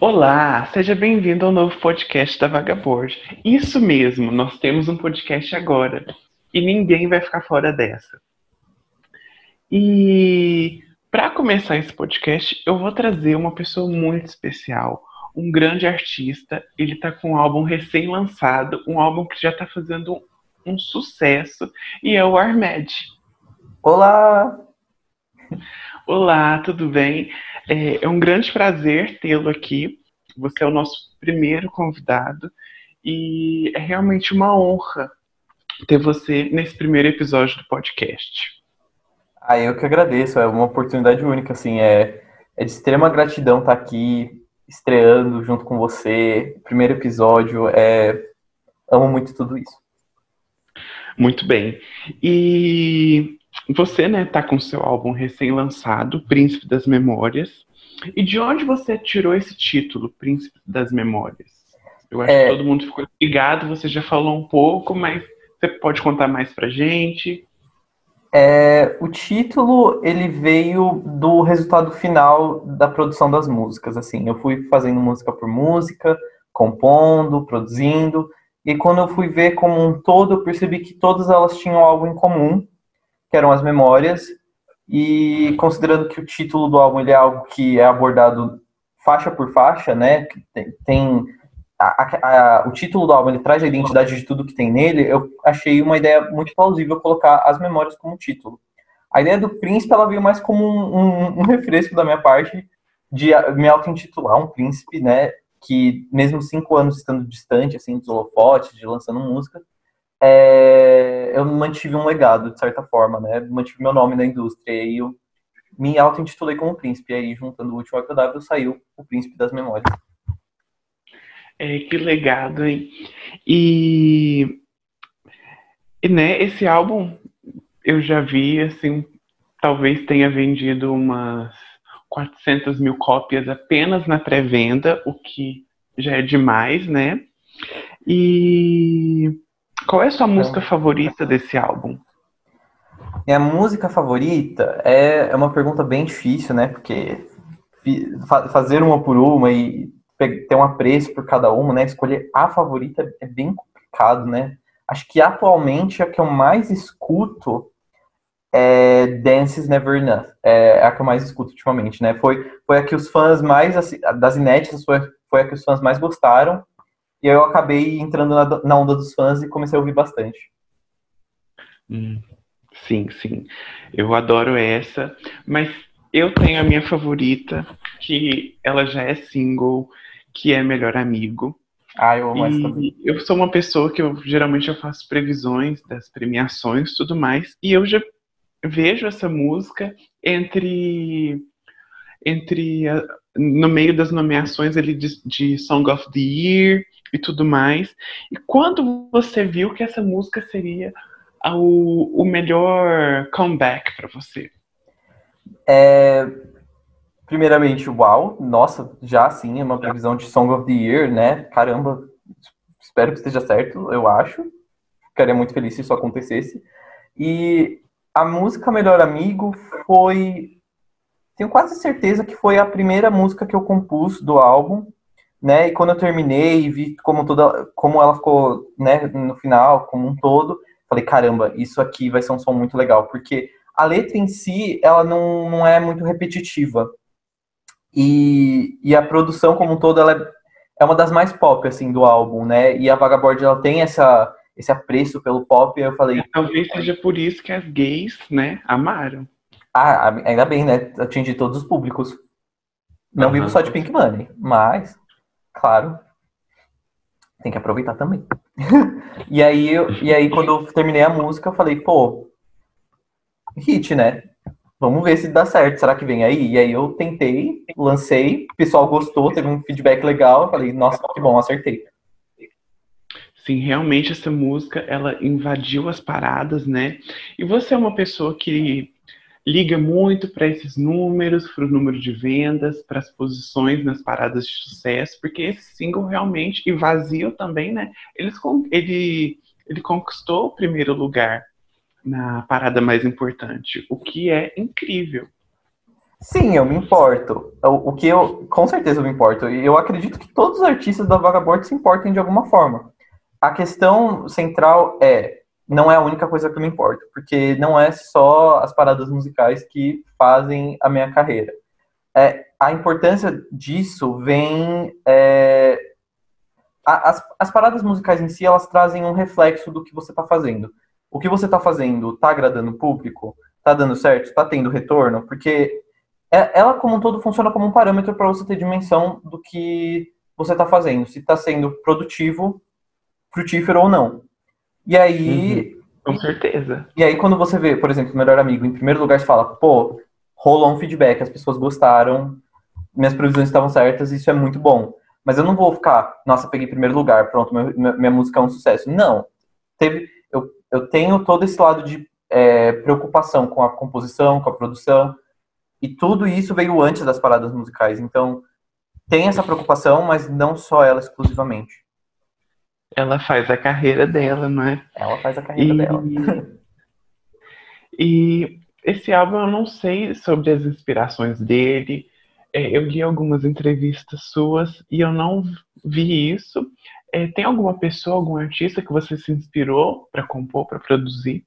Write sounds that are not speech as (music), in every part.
Olá, seja bem-vindo ao novo podcast da Vagabond. Isso mesmo, nós temos um podcast agora e ninguém vai ficar fora dessa. E para começar esse podcast, eu vou trazer uma pessoa muito especial, um grande artista. Ele está com um álbum recém-lançado, um álbum que já está fazendo um, sucesso, e é o Armed. Olá! Olá, tudo bem? É, é um grande prazer tê-lo aqui. Você é o nosso primeiro convidado e é realmente uma honra ter você nesse primeiro episódio do podcast. Ah, eu que agradeço, é uma oportunidade única, assim, é, é de extrema gratidão estar aqui estreando junto com você, primeiro episódio, é, amo muito tudo isso. Muito bem. E você, né, tá com seu álbum recém-lançado, Príncipe das Memórias. E de onde você tirou esse título, Príncipe das Memórias? Eu acho é... que todo mundo ficou ligado, você já falou um pouco, mas você pode contar mais pra gente? É, o título ele veio do resultado final da produção das músicas. Assim, eu fui fazendo música por música, compondo, produzindo, e quando eu fui ver como um todo, eu percebi que todas elas tinham algo em comum, que eram as memórias, e considerando que o título do álbum ele é algo que é abordado faixa por faixa, né, tem, tem a, a, a, o título do álbum ele traz a identidade de tudo que tem nele, eu achei uma ideia muito plausível colocar as memórias como título. A ideia do príncipe ela veio mais como um, um, um refresco da minha parte de me auto-intitular um príncipe, né, que mesmo cinco anos estando distante, assim, dos holofotes, de lançando música, é, eu mantive um legado, de certa forma, né? Mantive meu nome na indústria. E eu me auto-intitulei como príncipe. E aí, juntando o último agradável, saiu o príncipe das memórias. É, que legado, hein? E, e, né, esse álbum eu já vi, assim, talvez tenha vendido umas 400 mil cópias apenas na pré-venda, o que já é demais, né? E qual é a sua música favorita desse álbum? Minha música favorita é, é uma pergunta bem difícil, né? Porque fazer uma por uma e ter um apreço por cada uma, né? Escolher a favorita é bem complicado, né? Acho que atualmente a que eu mais escuto é Dances Never Enough. É a que eu mais escuto ultimamente, né? Foi, foi a que os fãs mais, das inéditas, foi, foi a que os fãs mais gostaram. E aí eu acabei entrando na, na onda dos fãs e comecei a ouvir bastante. Hum, sim, sim. Eu adoro essa, mas eu tenho a minha favorita, que ela já é single, que é Melhor Amigo. Ah, eu amo essa também. Eu sou uma pessoa que eu geralmente eu faço previsões das premiações e tudo mais, e eu já vejo essa música entre entre a, no meio das nomeações ali de, de Song of the Year e tudo mais. E quando você viu que essa música seria o, o melhor comeback para você? É, primeiramente, uau, nossa, já sim, é uma previsão de Song of the Year, né? Caramba, espero que esteja certo, eu acho. Ficaria muito feliz se isso acontecesse. E a música Melhor Amigo foi. Tenho quase certeza que foi a primeira música que eu compus do álbum né? E quando eu terminei e vi como toda, como ela ficou, né, no final, como um todo, falei, caramba, isso aqui vai ser um som muito legal, porque a letra em si, ela não, não é muito repetitiva. E, e a produção como um todo, ela é, é uma das mais pop, assim, do álbum, né? E a Vagabond, ela tem essa, esse apreço pelo pop, e eu falei... Talvez seja por isso que as gays, né, amaram. Ah, ainda bem, né? Atingir todos os públicos. Não uhum. vivo só de Pink Money, mas claro, tem que aproveitar também. (laughs) e, aí, eu, e aí, quando eu terminei a música, eu falei, pô, hit, né? Vamos ver se dá certo. Será que vem aí? E aí eu tentei, lancei, o pessoal gostou, teve um feedback legal. Eu falei, nossa, que bom, acertei. Sim, realmente essa música, ela invadiu as paradas, né? E você é uma pessoa que liga muito para esses números, para o número de vendas, para as posições nas paradas de sucesso, porque esse single realmente, e vazio também, né? Eles, ele, ele conquistou o primeiro lugar na parada mais importante, o que é incrível. Sim, eu me importo. O, que eu, com certeza eu me importo. E eu acredito que todos os artistas da Vagabond se importem de alguma forma. A questão central é, não é a única coisa que eu me importo, porque não é só as paradas musicais que fazem a minha carreira. É, a importância disso vem é, as, as paradas musicais em si, elas trazem um reflexo do que você está fazendo. O que você está fazendo está agradando o público? Está dando certo? Está tendo retorno? Porque é, ela, como um todo, funciona como um parâmetro para você ter dimensão do que você está fazendo. Se está sendo produtivo, frutífero ou não. E aí... Uhum. Com certeza. E aí, quando você vê, por exemplo, o melhor amigo, em primeiro lugar, você fala, pô, rolou um feedback, as pessoas gostaram, minhas previsões estavam certas, isso é muito bom. Mas eu não vou ficar, nossa, peguei primeiro lugar, pronto, minha, minha música é um sucesso. Não. Teve, eu, eu tenho todo esse lado de é, preocupação com a composição, com a produção, e tudo isso veio antes das paradas musicais. Então, tem essa preocupação, mas não só ela exclusivamente. Ela faz a carreira dela, não é? Ela faz a carreira e... dela. e esse álbum eu não sei sobre as inspirações dele, é, eu li algumas entrevistas suas e eu não vi isso. É, tem alguma pessoa, algum artista que você se inspirou para compor, para produzir?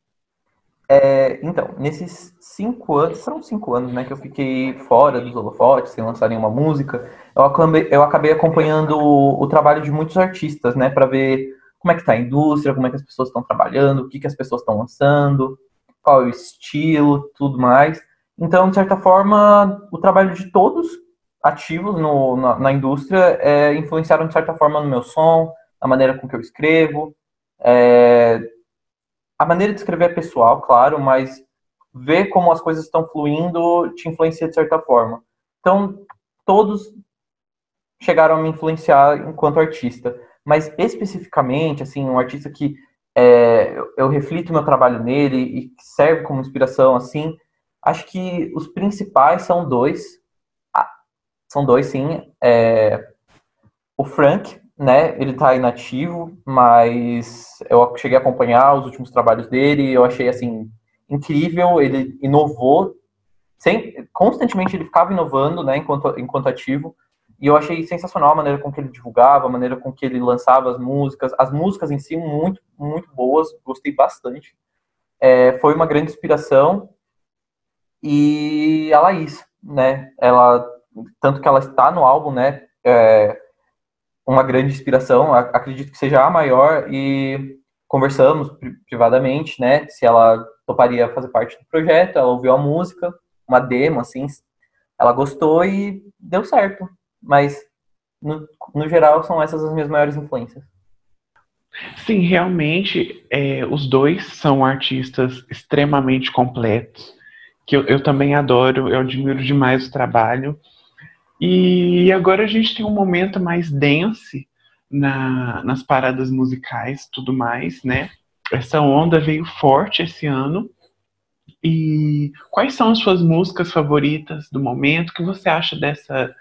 É, então, nesses cinco anos, foram cinco anos, né, que eu fiquei fora dos holofotes, sem lançar nenhuma música, eu acabei, eu acabei acompanhando o, o, trabalho de muitos artistas, né, para ver como é que tá a indústria, como é que as pessoas estão trabalhando, o que, que as pessoas estão lançando, qual é o estilo, tudo mais. Então, de certa forma, o trabalho de todos ativos no, na, na, indústria é, influenciaram, de certa forma, no meu som, na maneira com que eu escrevo. É, a maneira de escrever é pessoal, claro, mas ver como as coisas estão fluindo te influencia de certa forma. Então, todos chegaram a me influenciar enquanto artista. Mas especificamente, assim, um artista que é, eu, reflito meu trabalho nele e serve como inspiração, assim, Acho que os principais são dois. Ah, são dois, sim. É, o Frank, né? Ele tá inativo, mas eu cheguei a acompanhar os últimos trabalhos dele. Eu achei, assim, incrível. Ele inovou. Sem, constantemente ele ficava inovando, né? Enquanto, enquanto ativo. E eu achei sensacional a maneira com que ele divulgava, a maneira com que ele lançava as músicas. As músicas em si, muito, muito boas. Gostei bastante. É, foi uma grande inspiração e a Laís, né? Ela, tanto que ela está no álbum, né? É uma grande inspiração, acredito que seja a maior e conversamos privadamente, né? Se ela toparia fazer parte do projeto, ela ouviu a música, uma demo, assim, ela gostou e deu certo. Mas no, no geral são essas as minhas maiores influências. Sim, realmente, é, os dois são artistas extremamente completos que eu, eu também adoro, eu admiro demais o trabalho. E agora a gente tem um momento mais dense na, nas paradas musicais, tudo mais, né? Essa onda veio forte esse ano. E quais são as suas músicas favoritas do momento? O que você acha dessa,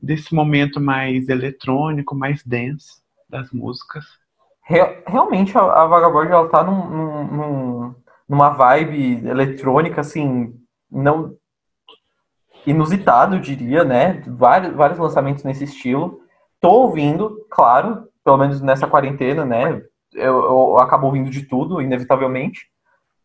desse momento mais eletrônico, mais denso das músicas? Realmente a, a Vagabond ela tá num, num, numa vibe eletrônica assim não inusitado, diria, né? Vários, vários lançamentos nesse estilo. Tô ouvindo, claro, pelo menos nessa quarentena, né? Eu, eu acabo ouvindo de tudo, inevitavelmente.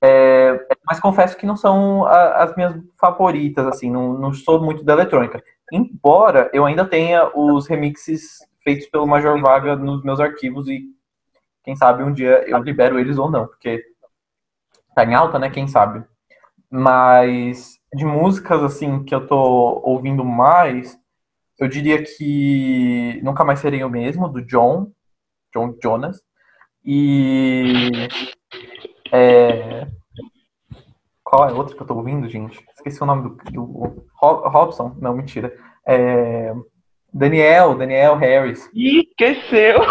É, mas confesso que não são a, as minhas favoritas, assim, não, não sou muito da eletrônica. Embora eu ainda tenha os remixes feitos pelo Major Vaga nos meus arquivos e quem sabe um dia eu libero eles ou não, porque tá em alta, né? Quem sabe. Mas de músicas assim que eu tô ouvindo mais, eu diria que Nunca Mais Serei o Mesmo, do John, John Jonas. E. É, qual é outra que eu tô ouvindo, gente? Esqueci o nome do. do Robson? Não, mentira. É, Daniel, Daniel Harris. Ih, esqueceu!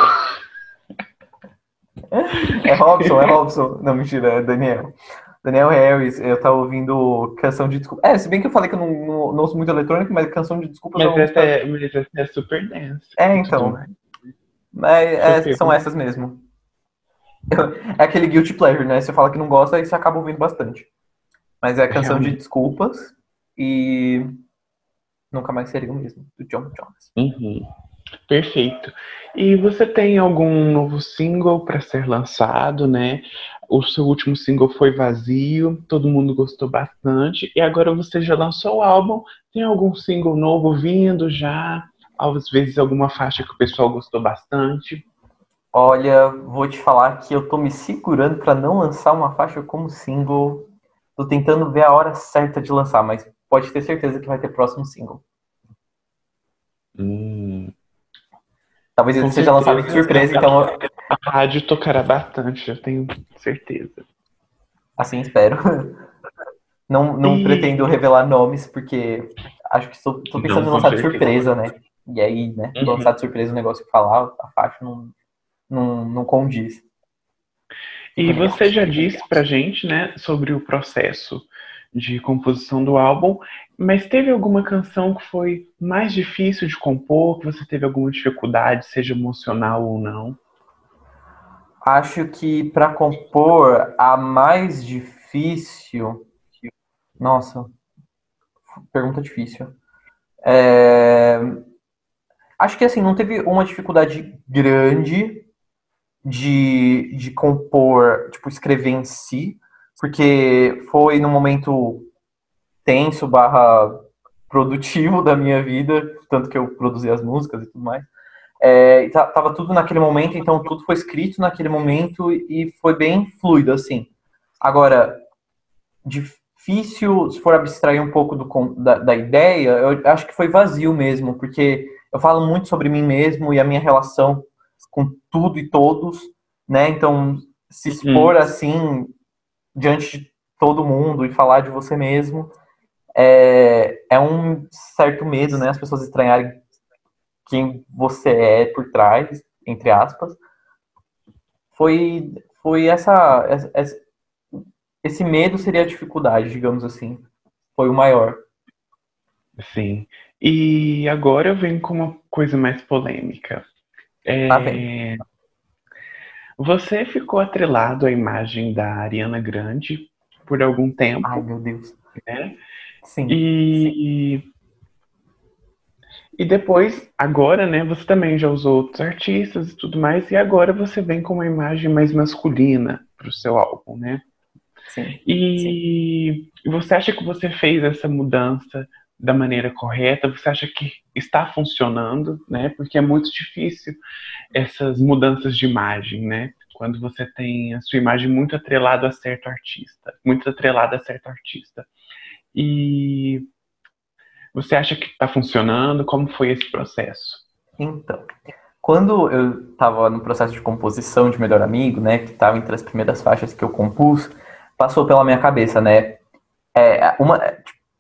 É Robson, é Robson. Não, mentira, é Daniel. Daniel Harris, eu tava ouvindo canção de desculpa. É, se bem que eu falei que eu não, não, não ouço muito eletrônico, mas canção de desculpa. Mas, essa é, mas essa é super dance. É, então. Mas é, são essas mesmo. (laughs) É aquele guilty pleasure, né? Você fala que não gosta e você acaba ouvindo bastante. Mas é canção Realmente. de desculpas e nunca mais seria o mesmo, do John Jones. Uhum. Perfeito. E você tem algum novo single para ser lançado, né? O seu último single foi Vazio, todo mundo gostou bastante, e agora você já lançou o álbum. Tem algum single novo vindo já? Às vezes alguma faixa que o pessoal gostou bastante? Olha, vou te falar que eu tô me segurando para não lançar uma faixa como single. Tô tentando ver a hora certa de lançar, mas pode ter certeza que vai ter próximo single. Hum. Talvez ele seja lançado de surpresa, então. A rádio tocará bastante, eu tenho certeza. Assim espero. Não, não e... pretendo revelar nomes, porque acho que estou, pensando não, em lançar de surpresa, né? E aí, né? Uhum. Lançar de surpresa o negócio que falar, a faixa não, não, não condiz. E você já disse pra gente, né, sobre o processo de composição do álbum, mas teve alguma canção que foi mais difícil de compor, que você teve alguma dificuldade, seja emocional ou não? Acho que para compor a mais difícil. Nossa, pergunta difícil. É... Acho que assim, não teve uma dificuldade grande de, de compor, tipo, escrever em si, porque foi num momento tenso barra produtivo da minha vida, tanto que eu produzi as músicas e tudo mais. É, tava tudo naquele momento, então tudo foi escrito naquele momento e foi bem fluido, assim. Agora, difícil, se for abstrair um pouco do, da, da ideia, eu acho que foi vazio mesmo, porque eu falo muito sobre mim mesmo e a minha relação com tudo e todos, né? Então, se uhum. expor uhum. assim diante de todo mundo e falar de você mesmo é, é um certo medo, né? As pessoas estranharem quem você é por trás, entre aspas. Foi, foi essa, essa esse medo seria a dificuldade, digamos assim. Foi o maior. Sim. E agora eu venho com uma coisa mais polêmica. É... Tá bem. Você ficou atrelado à imagem da Ariana Grande por algum tempo. Ai, meu Deus. Né? Sim. E, e depois, agora, né, você também já usou outros artistas e tudo mais, e agora você vem com uma imagem mais masculina para o seu álbum, né? Sim. E Sim. você acha que você fez essa mudança da maneira correta? Você acha que está funcionando, né? Porque é muito difícil essas mudanças de imagem, né? Quando você tem a sua imagem muito atrelada a certo artista, muito atrelada a certo artista. E você acha que está funcionando? Como foi esse processo? Então, quando eu estava no processo de composição de Melhor Amigo, né, que estava entre as primeiras faixas que eu compus, passou pela minha cabeça, né, é, uma,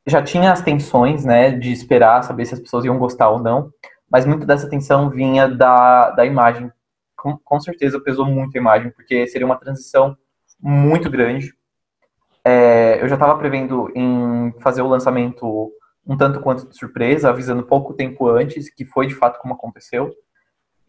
já tinha as tensões, né, de esperar saber se as pessoas iam gostar ou não, mas muito dessa tensão vinha da, da imagem. Com, com certeza pesou muito a imagem, porque seria uma transição muito grande. É, eu já estava prevendo em fazer o lançamento um tanto quanto de surpresa, avisando pouco tempo antes, que foi de fato como aconteceu.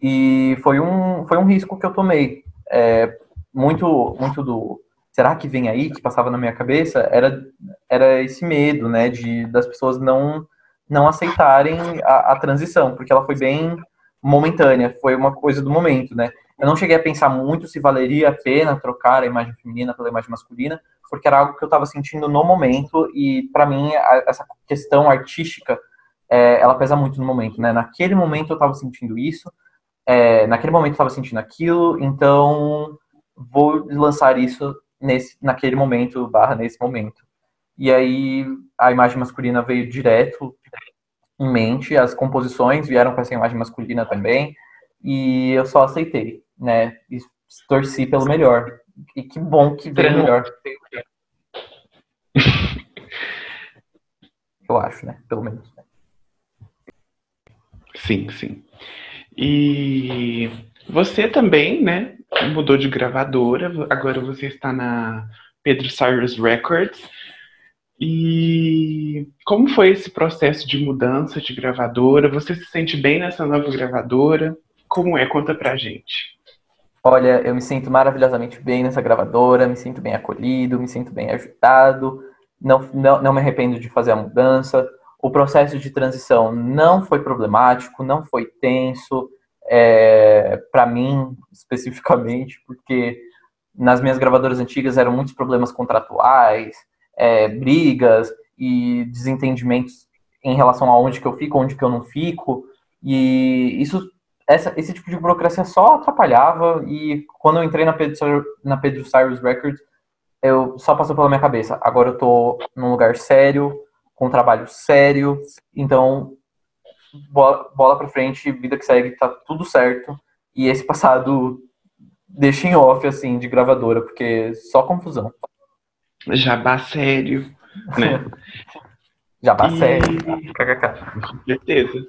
E foi um, foi um risco que eu tomei. É, muito, muito do, será que vem aí, que passava na minha cabeça, era, era esse medo, né, de das pessoas não não aceitarem a, a, transição, porque ela foi bem momentânea, foi uma coisa do momento, né. Eu não cheguei a pensar muito se valeria a pena trocar a imagem feminina pela imagem masculina, porque era algo que eu estava sentindo no momento e para mim a, essa questão artística é, ela pesa muito no momento, né. Naquele momento eu estava sentindo isso, é, naquele momento eu estava sentindo aquilo, então vou lançar isso nesse, naquele momento, barra nesse momento. E aí a imagem masculina veio direto em mente, as composições vieram com essa imagem masculina também, e eu só aceitei, né? E torci pelo melhor. E que bom que veio melhor. (laughs) eu acho, né? Pelo menos. Sim, sim. E você também, né, mudou de gravadora, agora você está na Pedro Cyrus Records. E como foi esse processo de mudança de gravadora? Você se sente bem nessa nova gravadora? Como é? Conta pra gente. Olha, eu me sinto maravilhosamente bem nessa gravadora, me sinto bem acolhido, me sinto bem ajudado, não, não, não me arrependo de fazer a mudança. o processo de transição não foi problemático, não foi tenso, é, para mim especificamente, porque nas minhas gravadoras antigas eram muitos problemas contratuais, é, brigas e desentendimentos em relação a onde que eu fico, onde que eu não fico, e isso essa, esse tipo de burocracia só atrapalhava. E quando eu entrei na Pedro, na Pedro Cyrus Records, eu só passou pela minha cabeça. Agora eu tô num lugar sério, com um trabalho sério, então bola, bola pra frente, vida que segue, tá tudo certo. E esse passado deixa em off, assim, de gravadora, porque só confusão. Jabá sério, né? (laughs) Jabá e... sério. Com certeza.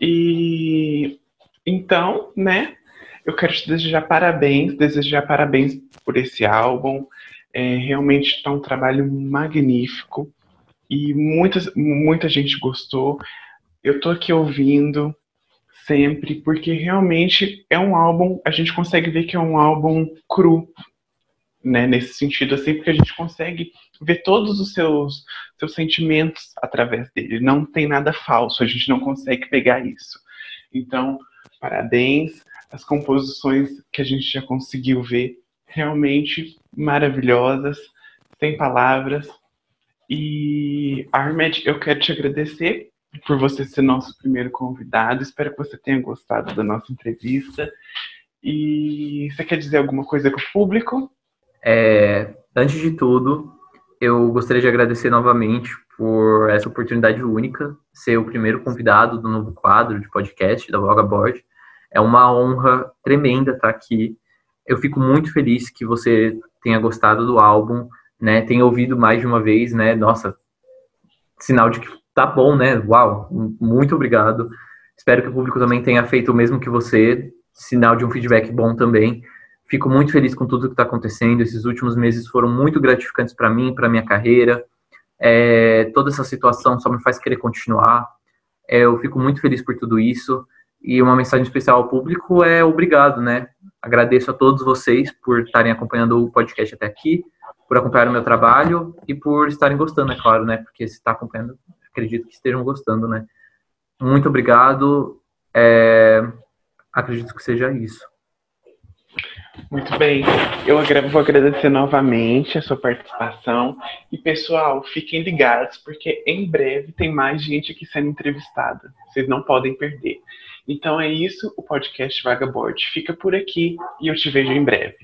E então, né, eu quero te desejar parabéns, desejar parabéns por esse álbum. É, realmente está um trabalho magnífico e muita, muita gente gostou. Eu tô aqui ouvindo sempre porque realmente é um álbum, a gente consegue ver que é um álbum cru, né, nesse sentido assim, porque a gente consegue ver todos os seus seus sentimentos através dele. Não tem nada falso, a gente não consegue pegar isso. Então, parabéns. As composições que a gente já conseguiu ver realmente maravilhosas, sem palavras. E Armed, eu quero te agradecer por você ser nosso primeiro convidado. Espero que você tenha gostado da nossa entrevista. E você quer dizer alguma coisa com o público? É, antes de tudo, eu gostaria de agradecer novamente por essa oportunidade única, ser o primeiro convidado do novo quadro de podcast da Vagaboard. É uma honra tremenda estar aqui. Eu fico muito feliz que você tenha gostado do álbum, né? Tenha ouvido mais de uma vez, né? Nossa, sinal de que tá bom, né? Uau, muito obrigado. Espero que o público também tenha feito o mesmo que você, sinal de um feedback bom também. Fico muito feliz com tudo que está acontecendo. Esses últimos meses foram muito gratificantes para mim, para minha carreira. É, toda essa situação só me faz querer continuar. É, eu fico muito feliz por tudo isso. E uma mensagem especial ao público é obrigado, né? Agradeço a todos vocês por estarem acompanhando o podcast até aqui, por acompanhar o meu trabalho e por estarem gostando, é claro, né? Porque se está acompanhando, acredito que estejam gostando, né? Muito obrigado. É, acredito que seja isso. Muito bem, eu vou agradecer novamente a sua participação. E pessoal, fiquem ligados, porque em breve tem mais gente aqui sendo entrevistada. Vocês não podem perder. Então é isso, o podcast Vagabond fica por aqui e eu te vejo em breve.